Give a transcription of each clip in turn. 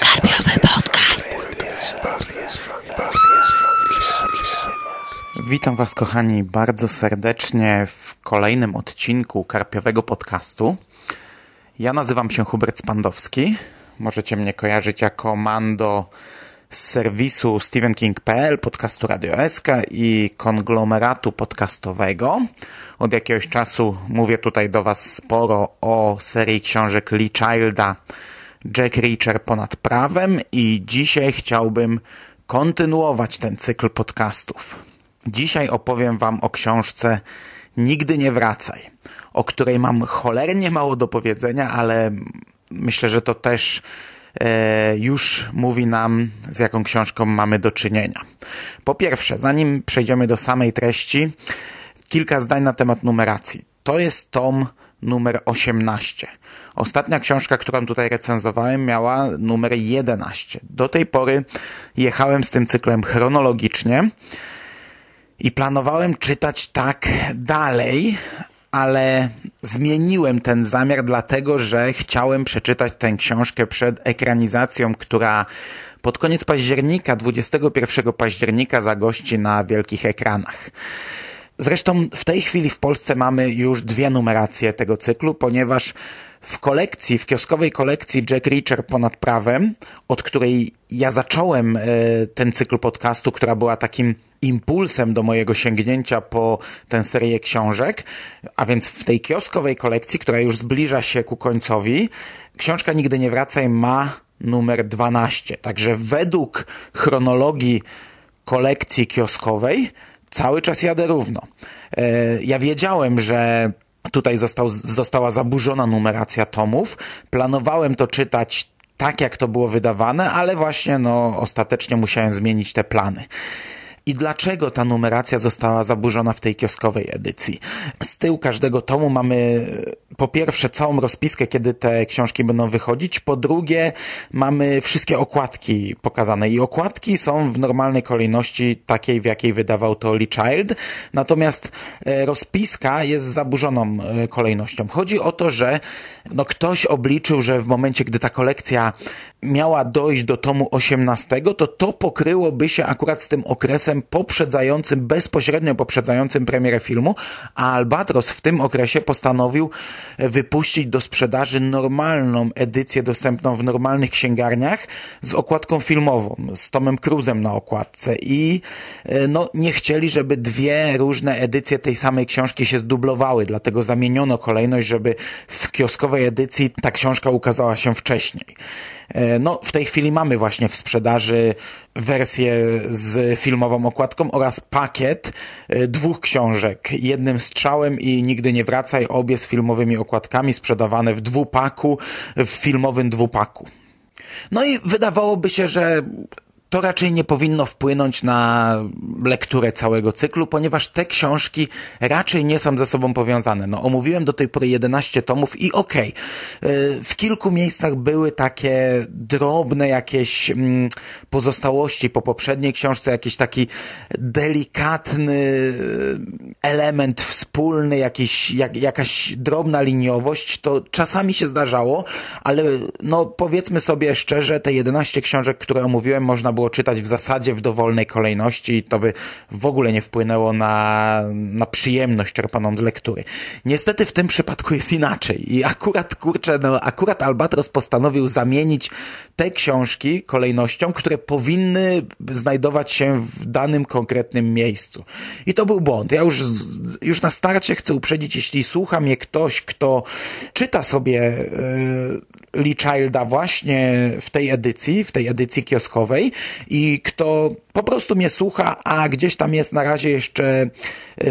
Karpiowy podcast. Witam Was, kochani, bardzo serdecznie w kolejnym odcinku Karpiowego Podcastu. Ja nazywam się Hubert Spandowski. Możecie mnie kojarzyć jako Mando z serwisu StephenKing.pl, podcastu Radio SK i konglomeratu podcastowego. Od jakiegoś czasu mówię tutaj do Was sporo o serii książek Lee Childa Jack Reacher ponad prawem i dzisiaj chciałbym kontynuować ten cykl podcastów. Dzisiaj opowiem Wam o książce Nigdy nie wracaj, o której mam cholernie mało do powiedzenia, ale myślę, że to też już mówi nam, z jaką książką mamy do czynienia. Po pierwsze, zanim przejdziemy do samej treści, kilka zdań na temat numeracji. To jest tom numer 18. Ostatnia książka, którą tutaj recenzowałem, miała numer 11. Do tej pory jechałem z tym cyklem chronologicznie i planowałem czytać tak dalej, ale zmieniłem ten zamiar dlatego, że chciałem przeczytać tę książkę przed ekranizacją, która pod koniec października, 21 października zagości na wielkich ekranach. Zresztą w tej chwili w Polsce mamy już dwie numeracje tego cyklu, ponieważ w kolekcji, w kioskowej kolekcji Jack Reacher ponad prawem, od której ja zacząłem e, ten cykl podcastu, która była takim impulsem do mojego sięgnięcia po tę serię książek, a więc w tej kioskowej kolekcji, która już zbliża się ku końcowi, książka Nigdy nie wracaj ma numer 12. Także według chronologii kolekcji kioskowej cały czas jadę równo. E, ja wiedziałem, że tutaj został, została zaburzona numeracja tomów. Planowałem to czytać tak, jak to było wydawane, ale właśnie no, ostatecznie musiałem zmienić te plany. I dlaczego ta numeracja została zaburzona w tej kioskowej edycji? Z tyłu każdego tomu mamy po pierwsze całą rozpiskę, kiedy te książki będą wychodzić, po drugie mamy wszystkie okładki pokazane i okładki są w normalnej kolejności takiej, w jakiej wydawał to Lee Child, natomiast e, rozpiska jest zaburzoną e, kolejnością. Chodzi o to, że no ktoś obliczył, że w momencie, gdy ta kolekcja miała dojść do tomu 18, to to pokryłoby się akurat z tym okresem poprzedzającym, bezpośrednio poprzedzającym premierę filmu, a Albatros w tym okresie postanowił wypuścić do sprzedaży normalną edycję dostępną w normalnych księgarniach z okładką filmową, z Tomem Cruzem na okładce i e, no nie chcieli, żeby dwie różne edycje tej samej książki się zdublowały, dlatego zamieniono kolejność, żeby w kioskowej edycji ta książka ukazała się wcześniej. E, no, w tej chwili mamy właśnie w sprzedaży wersję z filmową okładką oraz pakiet e, dwóch książek. Jednym strzałem i Nigdy nie wracaj, obie z filmowymi okładkami sprzedawane w dwupaku, w filmowym dwupaku. No i wydawałoby się, że to raczej nie powinno wpłynąć na lekturę całego cyklu, ponieważ te książki raczej nie są ze sobą powiązane. No, omówiłem do tej pory 11 tomów i okej, okay, w kilku miejscach były takie drobne jakieś mm, pozostałości po poprzedniej książce, jakiś taki delikatny y, element wspólny, jakiś, jak, jakaś drobna liniowość, to czasami się zdarzało, ale no powiedzmy sobie szczerze, te 11 książek, które omówiłem, można było było czytać w zasadzie w dowolnej kolejności i to by w ogóle nie wpłynęło na, na przyjemność czerpaną z lektury. Niestety w tym przypadku jest inaczej i akurat, kurczę, no akurat Albatros postanowił zamienić te książki kolejnością, które powinny znajdować się w danym konkretnym miejscu. I to był błąd. Ja już, już na starcie chcę uprzedzić, jeśli słucha mnie ktoś, kto czyta sobie yy, Lee Childa właśnie w tej edycji, w tej edycji kioskowej i kto po prostu mnie słucha, a gdzieś tam jest na razie jeszcze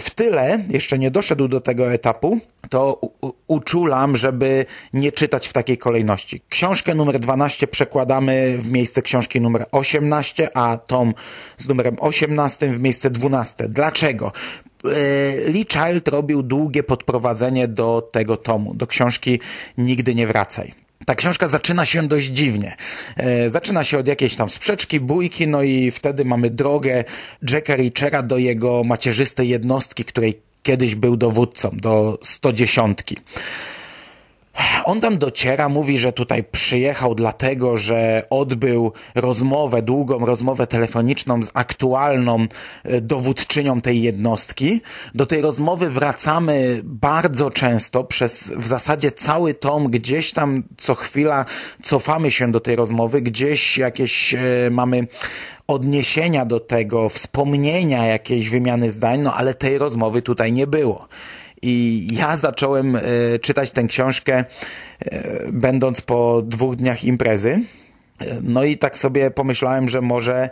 w tyle, jeszcze nie doszedł do tego etapu, to uczulam, żeby nie czytać w takiej kolejności. Książkę numer 12 przekładamy w miejsce książki numer 18, a tom z numerem 18 w miejsce 12. Dlaczego? E, Lee Child robił długie podprowadzenie do tego tomu, do książki Nigdy nie wracaj. Ta książka zaczyna się dość dziwnie. E, zaczyna się od jakiejś tam sprzeczki, bójki, no i wtedy mamy drogę Jacka Reachera do jego macierzystej jednostki, której kiedyś był dowódcą, do 110. on tam dociera, mówi, że tutaj przyjechał dlatego, że odbył rozmowę, długą rozmowę telefoniczną z aktualną e, dowódczynią tej jednostki. Do tej rozmowy wracamy bardzo często, przez w zasadzie cały tom, gdzieś tam co chwila cofamy się do tej rozmowy, gdzieś jakieś e, mamy odniesienia do tego, wspomnienia jakiejś wymiany zdań, no ale tej rozmowy tutaj nie było. I ja zacząłem e, czytać tę książkę, e, będąc po dwóch dniach imprezy. E, no i tak sobie pomyślałem, że może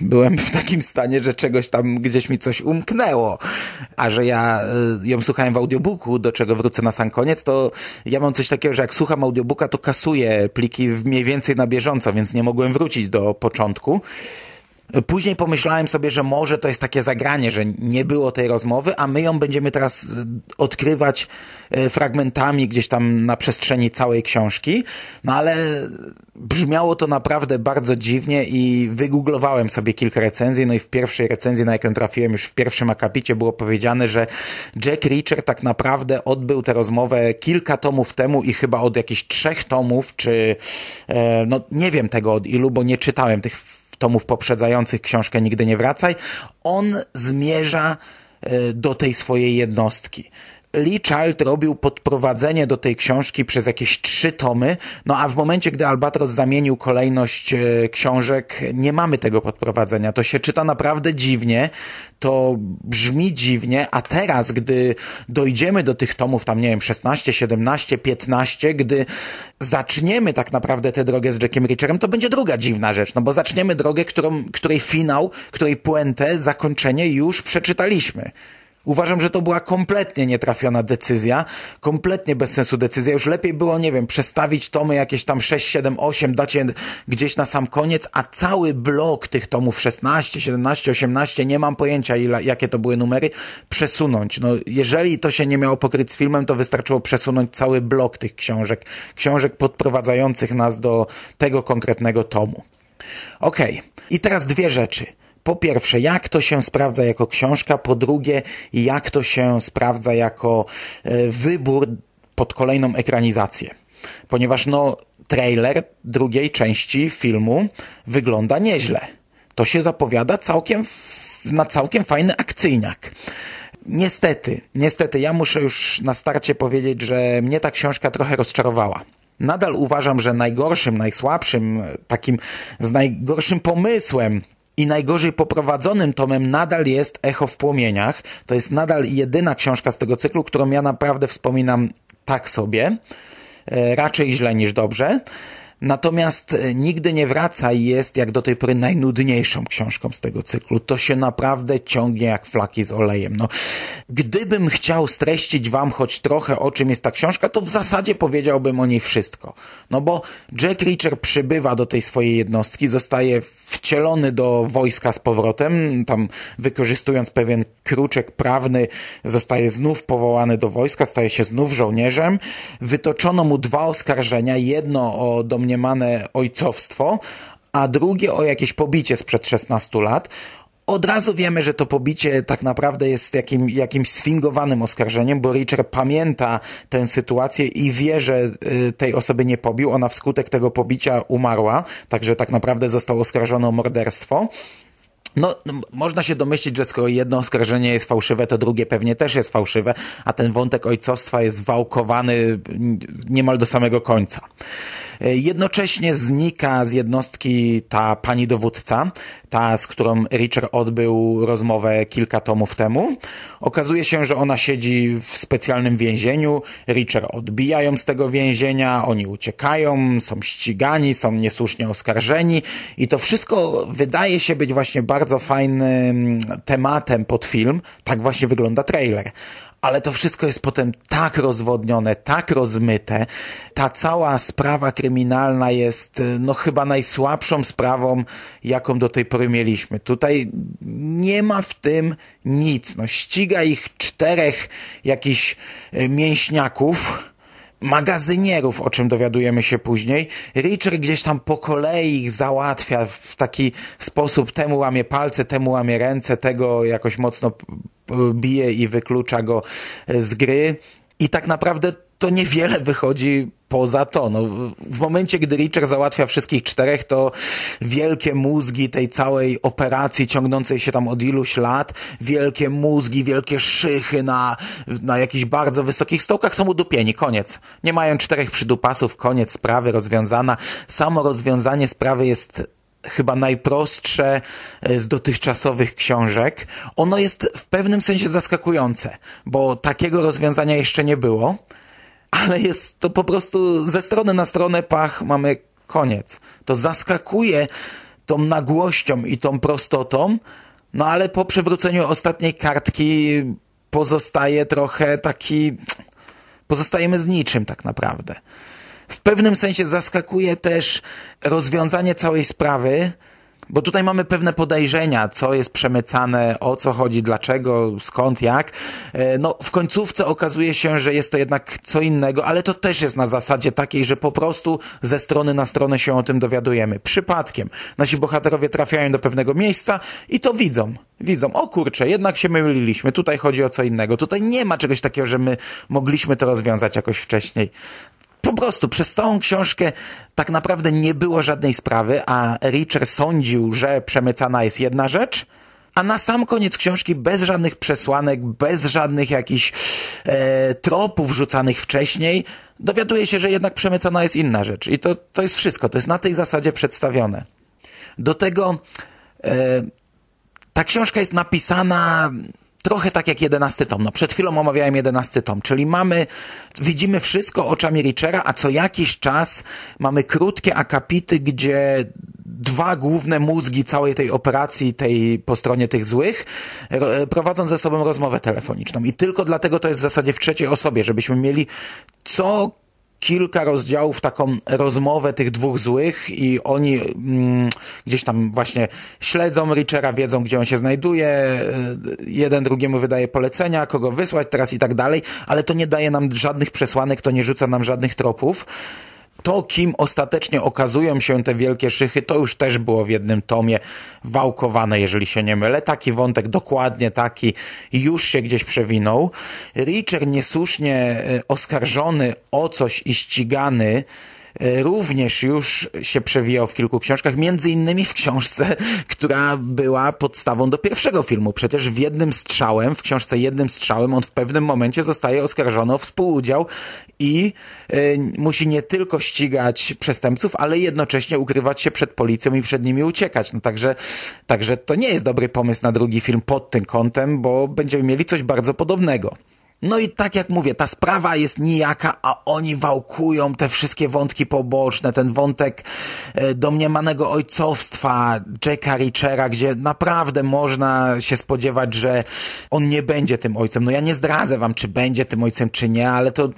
byłem w takim stanie, że czegoś tam gdzieś mi coś umknęło, a że ja ją słuchałem w audiobooku, do czego wrócę na sam koniec, to ja mam coś takiego, że jak słucham audiobooka, to kasuję pliki mniej więcej na bieżąco, więc nie mogłem wrócić do początku. Później pomyślałem sobie, że może to jest takie zagranie, że nie było tej rozmowy, a my ją będziemy teraz e, odkrywać e, fragmentami gdzieś tam na przestrzeni całej książki. No ale brzmiało to naprawdę bardzo dziwnie i wygooglowałem sobie kilka recenzji. No i w pierwszej recenzji, na jaką trafiłem już w pierwszym akapicie, było powiedziane, że Jack Reacher tak naprawdę odbył tę rozmowę kilka tomów temu i chyba od jakichś trzech tomów, czy e, no nie wiem tego od ilu, bo nie czytałem tych tomów poprzedzających książkę Nigdy nie wracaj, on zmierza e, do tej swojej jednostki. Lee Child robił podprowadzenie do tej książki przez jakieś trzy tomy, no a w momencie, gdy Albatros zamienił kolejność e, książek, nie mamy tego podprowadzenia. To się czyta naprawdę dziwnie, to brzmi dziwnie, a teraz, gdy dojdziemy do tych tomów, tam nie wiem, 16, 17, 15, gdy zaczniemy tak naprawdę tę drogę z Jackiem Richerem, to będzie druga dziwna rzecz, no bo zaczniemy drogę, którą, której finał, której puentę, zakończenie już przeczytaliśmy. Uważam, że to była kompletnie nietrafiona decyzja, kompletnie bez sensu decyzja. Już lepiej było, nie wiem, przestawić tomy jakieś tam 6, 7, 8, dać je gdzieś na sam koniec, a cały blok tych tomów 16, 17, 18, nie mam pojęcia ile, jakie to były numery, przesunąć. No, jeżeli to się nie miało pokryć z filmem, to wystarczyło przesunąć cały blok tych książek, książek podprowadzających nas do tego konkretnego tomu. Okej, okay. i teraz dwie rzeczy po pierwsze, jak to się sprawdza jako książka, po drugie, jak to się sprawdza jako e, wybór pod kolejną ekranizację. Ponieważ no, trailer drugiej części filmu wygląda nieźle. To się zapowiada całkiem na całkiem fajny akcyjniak. Niestety, niestety, ja muszę już na starcie powiedzieć, że mnie ta książka trochę rozczarowała. Nadal uważam, że najgorszym, najsłabszym, takim z najgorszym pomysłem i najgorzej poprowadzonym tomem nadal jest Echo w płomieniach. To jest nadal jedyna książka z tego cyklu, którą ja naprawdę wspominam tak sobie. E, raczej źle niż dobrze. Natomiast e, Nigdy nie wracaj jest jak do tej pory najnudniejszą książką z tego cyklu. To się naprawdę ciągnie jak flaki z olejem. No, gdybym chciał streścić wam choć trochę o czym jest ta książka, to w zasadzie powiedziałbym o niej wszystko. No bo Jack Reacher przybywa do tej swojej jednostki, zostaje wcielony do wojska z powrotem, tam wykorzystując pewien kruczek prawny, zostaje znów powołany do wojska, staje się znów żołnierzem. Wytoczono mu dwa oskarżenia, jedno o domniemane ojcowstwo, a drugie o jakieś pobicie sprzed 16 lat. Od razu wiemy, że to pobicie tak naprawdę jest jakim, jakimś sfingowanym oskarżeniem, bo Richard pamięta tę sytuację i wie, że y, tej osoby nie pobił. Ona wskutek tego pobicia umarła, także tak naprawdę został oskarżony o morderstwo. No, no, można się domyślić, że skoro jedno oskarżenie jest fałszywe, to drugie pewnie też jest fałszywe, a ten wątek ojcostwa jest wałkowany niemal do samego końca. E, jednocześnie znika z jednostki ta pani dowódca, ta, z którą Richard odbył rozmowę kilka tomów temu. Okazuje się, że ona siedzi w specjalnym więzieniu. Richard odbija ją z tego więzienia, oni uciekają, są ścigani, są niesłusznie oskarżeni i to wszystko wydaje się być właśnie bardzo fajnym tematem pod film. Tak właśnie wygląda trailer ale to wszystko jest potem tak rozwodnione, tak rozmyte. Ta cała sprawa kryminalna jest no chyba najsłabszą sprawą, jaką do tej pory mieliśmy. Tutaj nie ma w tym nic. No, ściga ich czterech jakichś e, mięśniaków, magazynierów, o czym dowiadujemy się później. Richard gdzieś tam po kolei ich załatwia w taki sposób, temu łamie palce, temu łamie ręce, tego jakoś mocno bije i wyklucza go z gry. I tak naprawdę to niewiele wychodzi poza to. No, w momencie, gdy Richer załatwia wszystkich czterech, to wielkie mózgi tej całej operacji ciągnącej się tam od iluś lat, wielkie mózgi, wielkie szychy na, na jakichś bardzo wysokich stołkach są udupieni. Koniec. Nie mają czterech przydupasów, koniec sprawy, rozwiązana. Samo rozwiązanie sprawy jest chyba najprostsze e, z dotychczasowych książek. Ono jest w pewnym sensie zaskakujące, bo takiego rozwiązania jeszcze nie było ale jest to po prostu ze strony na stronę pach mamy koniec. To zaskakuje tą nagłością i tą prostotą, no ale po przewróceniu ostatniej kartki pozostaje trochę taki... Pozostajemy z niczym tak naprawdę. W pewnym sensie zaskakuje też rozwiązanie całej sprawy, bo tutaj mamy pewne podejrzenia, co jest przemycane, o co chodzi, dlaczego, skąd, jak. E, no, w końcówce okazuje się, że jest to jednak co innego, ale to też jest na zasadzie takiej, że po prostu ze strony na stronę się o tym dowiadujemy. Przypadkiem. Nasi bohaterowie trafiają do pewnego miejsca i to widzą. Widzą, o kurczę, jednak się myliliśmy, tutaj chodzi o co innego. Tutaj nie ma czegoś takiego, że my mogliśmy to rozwiązać jakoś wcześniej po prostu przez całą książkę tak naprawdę nie było żadnej sprawy, a Richer sądził, że przemycana jest jedna rzecz, a na sam koniec książki bez żadnych przesłanek, bez żadnych jakichś e, tropów rzucanych wcześniej, dowiaduje się, że jednak przemycana jest inna rzecz. I to, to jest wszystko, to jest na tej zasadzie przedstawione. Do tego e, ta książka jest napisana trochę tak jak jedenasty tom. No, przed chwilą omawiałem jedenasty tom, czyli mamy, widzimy wszystko oczami Richera, a co jakiś czas mamy krótkie akapity, gdzie dwa główne mózgi całej tej operacji, tej po stronie tych złych, prowadzą ze sobą rozmowę telefoniczną. I tylko dlatego to jest w zasadzie w trzeciej osobie, żebyśmy mieli co kilka rozdziałów taką rozmowę tych dwóch złych i oni mm, gdzieś tam właśnie śledzą Richera, wiedzą gdzie on się znajduje, e, jeden drugiemu wydaje polecenia, kogo wysłać teraz i tak dalej, ale to nie daje nam żadnych przesłanek, to nie rzuca nam żadnych tropów to, kim ostatecznie okazują się te wielkie szychy, to już też było w jednym tomie wałkowane, jeżeli się nie mylę. Taki wątek, dokładnie taki, już się gdzieś przewinął. Richard niesłusznie e, oskarżony o coś i ścigany, również już się przewijał w kilku książkach, między innymi w książce, która była podstawą do pierwszego filmu. Przecież w jednym strzałem, w książce jednym strzałem, on w pewnym momencie zostaje oskarżony o współudział i y, musi nie tylko ścigać przestępców, ale jednocześnie ukrywać się przed policją i przed nimi uciekać. No także, także to nie jest dobry pomysł na drugi film pod tym kątem, bo będziemy mieli coś bardzo podobnego. No i tak jak mówię, ta sprawa jest nijaka, a oni wałkują te wszystkie wątki poboczne, ten wątek e, domniemanego ojcowstwa Jacka Richera, gdzie naprawdę można się spodziewać, że on nie będzie tym ojcem. No ja nie zdradzę wam, czy będzie tym ojcem, czy nie, ale to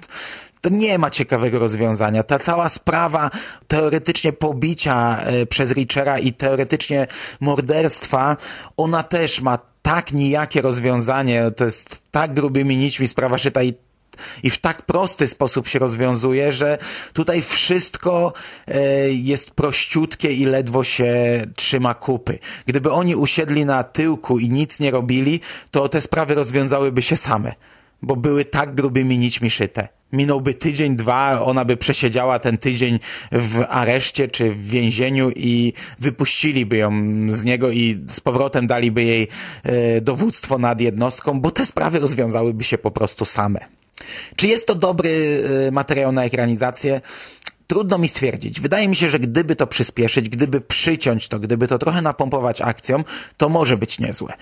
to nie ma ciekawego rozwiązania. Ta cała sprawa teoretycznie pobicia e, przez Richera i teoretycznie morderstwa, ona też ma tak nijakie rozwiązanie, to jest tak grubymi nićmi sprawa szyta i i w tak prosty sposób się rozwiązuje, że tutaj wszystko e, jest prościutkie i ledwo się trzyma kupy. Gdyby oni usiedli na tyłku i nic nie robili, to te sprawy rozwiązałyby się same, bo były tak grubymi nićmi szyte minąłby tydzień, dwa, ona by przesiedziała ten tydzień w areszcie czy w więzieniu i wypuściliby ją z niego i z powrotem daliby jej e, dowództwo nad jednostką, bo te sprawy rozwiązałyby się po prostu same. Czy jest to dobry e, materiał na ekranizację? Trudno mi stwierdzić. Wydaje mi się, że gdyby to przyspieszyć, gdyby przyciąć to, gdyby to trochę napompować akcją, to może być niezłe.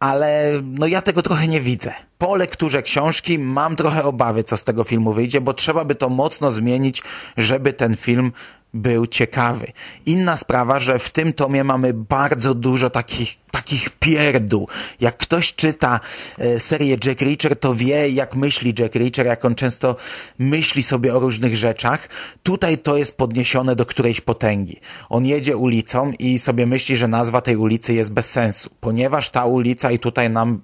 Ale no ja tego trochę nie widzę. Po lekturze książki mam trochę obawy, co z tego filmu wyjdzie, bo trzeba by to mocno zmienić, żeby ten film był ciekawy. Inna sprawa, że w tym tomie mamy bardzo dużo takich, takich pierdół. Jak ktoś czyta e, serię Jack Reacher, to wie, jak myśli Jack Reacher, jak on często myśli sobie o różnych rzeczach. Tutaj to jest podniesione do którejś potęgi. On jedzie ulicą i sobie myśli, że nazwa tej ulicy jest bez sensu, ponieważ ta ulica i tutaj nam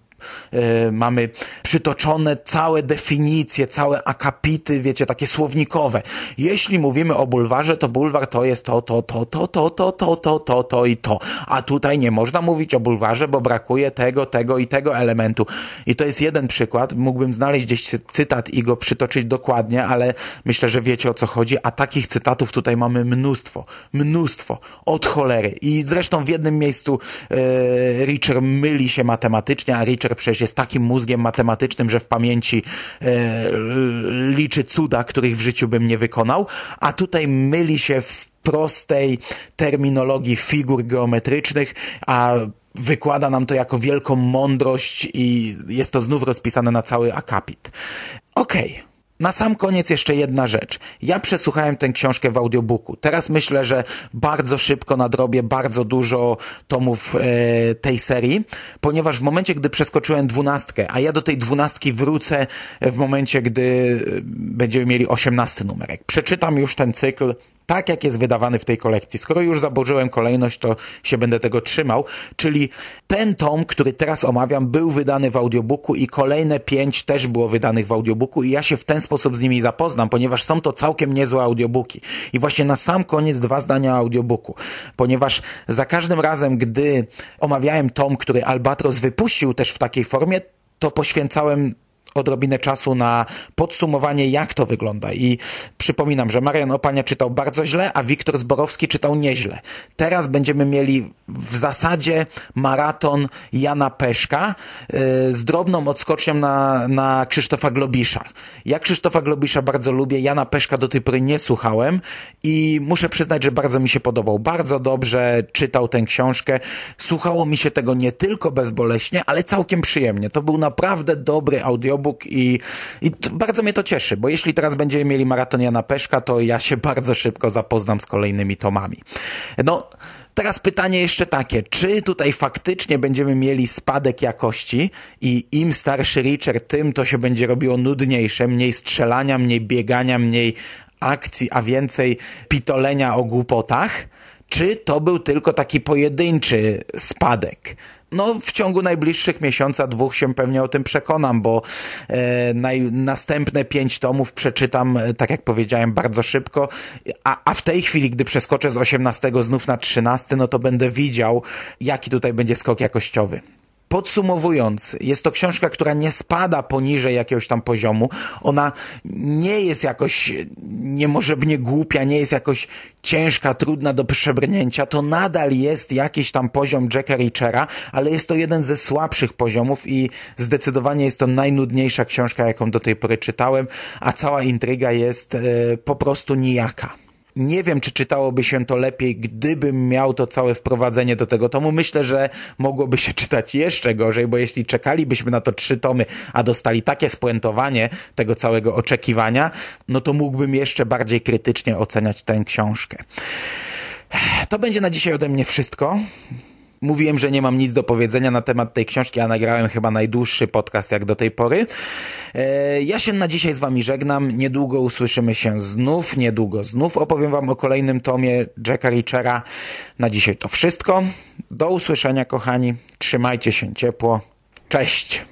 mamy przytoczone całe definicje, całe akapity, wiecie, takie słownikowe. Jeśli mówimy o bulwarze, to bulwar to jest to, to, to, to, to, to, to, to, to, to i to. A tutaj nie można mówić o bulwarze, bo brakuje tego, tego i tego elementu. I to jest jeden przykład. Mógłbym znaleźć gdzieś cytat i go przytoczyć dokładnie, ale myślę, że wiecie o co chodzi. A takich cytatów tutaj mamy mnóstwo. Mnóstwo. Od cholery. I zresztą w jednym miejscu e, Richer myli się matematycznie, a Przecież jest takim mózgiem matematycznym, że w pamięci e, liczy cuda, których w życiu bym nie wykonał, a tutaj myli się w prostej terminologii figur geometrycznych, a wykłada nam to jako wielką mądrość i jest to znów rozpisane na cały akapit. Okej. Okay. Na sam koniec jeszcze jedna rzecz. Ja przesłuchałem tę książkę w audiobooku. Teraz myślę, że bardzo szybko nadrobię bardzo dużo tomów e, tej serii, ponieważ w momencie, gdy przeskoczyłem dwunastkę, a ja do tej dwunastki wrócę w momencie, gdy będziemy mieli osiemnasty numerek. Przeczytam już ten cykl, tak jak jest wydawany w tej kolekcji. Skoro już zaburzyłem kolejność, to się będę tego trzymał, czyli ten tom, który teraz omawiam, był wydany w audiobooku i kolejne pięć też było wydanych w audiobooku i ja się w ten sposób z nimi zapoznam, ponieważ są to całkiem niezłe audiobooki. I właśnie na sam koniec dwa zdania audiobooku, ponieważ za każdym razem, gdy omawiałem tom, który Albatros wypuścił też w takiej formie, to poświęcałem odrobinę czasu na podsumowanie, jak to wygląda. I przypominam, że Marian Opania czytał bardzo źle, a Wiktor Zborowski czytał nieźle. Teraz będziemy mieli w zasadzie maraton Jana Peszka yy, z drobną odskocznią na, na Krzysztofa Globisza. Ja Krzysztofa Globisza bardzo lubię, Jana Peszka do tej pory nie słuchałem i muszę przyznać, że bardzo mi się podobał. Bardzo dobrze czytał tę książkę. Słuchało mi się tego nie tylko bezboleśnie, ale całkiem przyjemnie. To był naprawdę dobry audio i, i bardzo mnie to cieszy, bo jeśli teraz będziemy mieli maraton Jana Peszka, to ja się bardzo szybko zapoznam z kolejnymi tomami. No, Teraz pytanie jeszcze takie, czy tutaj faktycznie będziemy mieli spadek jakości i im starszy Richard, tym to się będzie robiło nudniejsze, mniej strzelania, mniej biegania, mniej akcji, a więcej pitolenia o głupotach? Czy to był tylko taki pojedynczy spadek? No, w ciągu najbliższych miesiąca, dwóch się pewnie o tym przekonam, bo e, naj, następne pięć tomów przeczytam, e, tak jak powiedziałem, bardzo szybko, a, a w tej chwili, gdy przeskoczę z 18 znów na 13, no to będę widział, jaki tutaj będzie skok jakościowy. Podsumowując, jest to książka, która nie spada poniżej jakiegoś tam poziomu. Ona nie jest jakoś niemożebnie głupia, nie jest jakoś ciężka, trudna do przebrnięcia. To nadal jest jakiś tam poziom Jacka Richera, ale jest to jeden ze słabszych poziomów i zdecydowanie jest to najnudniejsza książka, jaką do tej pory czytałem, a cała intryga jest e, po prostu nijaka. Nie wiem, czy czytałoby się to lepiej, gdybym miał to całe wprowadzenie do tego tomu. Myślę, że mogłoby się czytać jeszcze gorzej, bo jeśli czekalibyśmy na to trzy tomy, a dostali takie spuentowanie tego całego oczekiwania, no to mógłbym jeszcze bardziej krytycznie oceniać tę książkę. To będzie na dzisiaj ode mnie wszystko. Mówiłem, że nie mam nic do powiedzenia na temat tej książki, a nagrałem chyba najdłuższy podcast jak do tej pory. E, ja się na dzisiaj z wami żegnam. Niedługo usłyszymy się znów, niedługo znów opowiem wam o kolejnym tomie Jacka Richera. Na dzisiaj to wszystko. Do usłyszenia, kochani. Trzymajcie się ciepło. Cześć!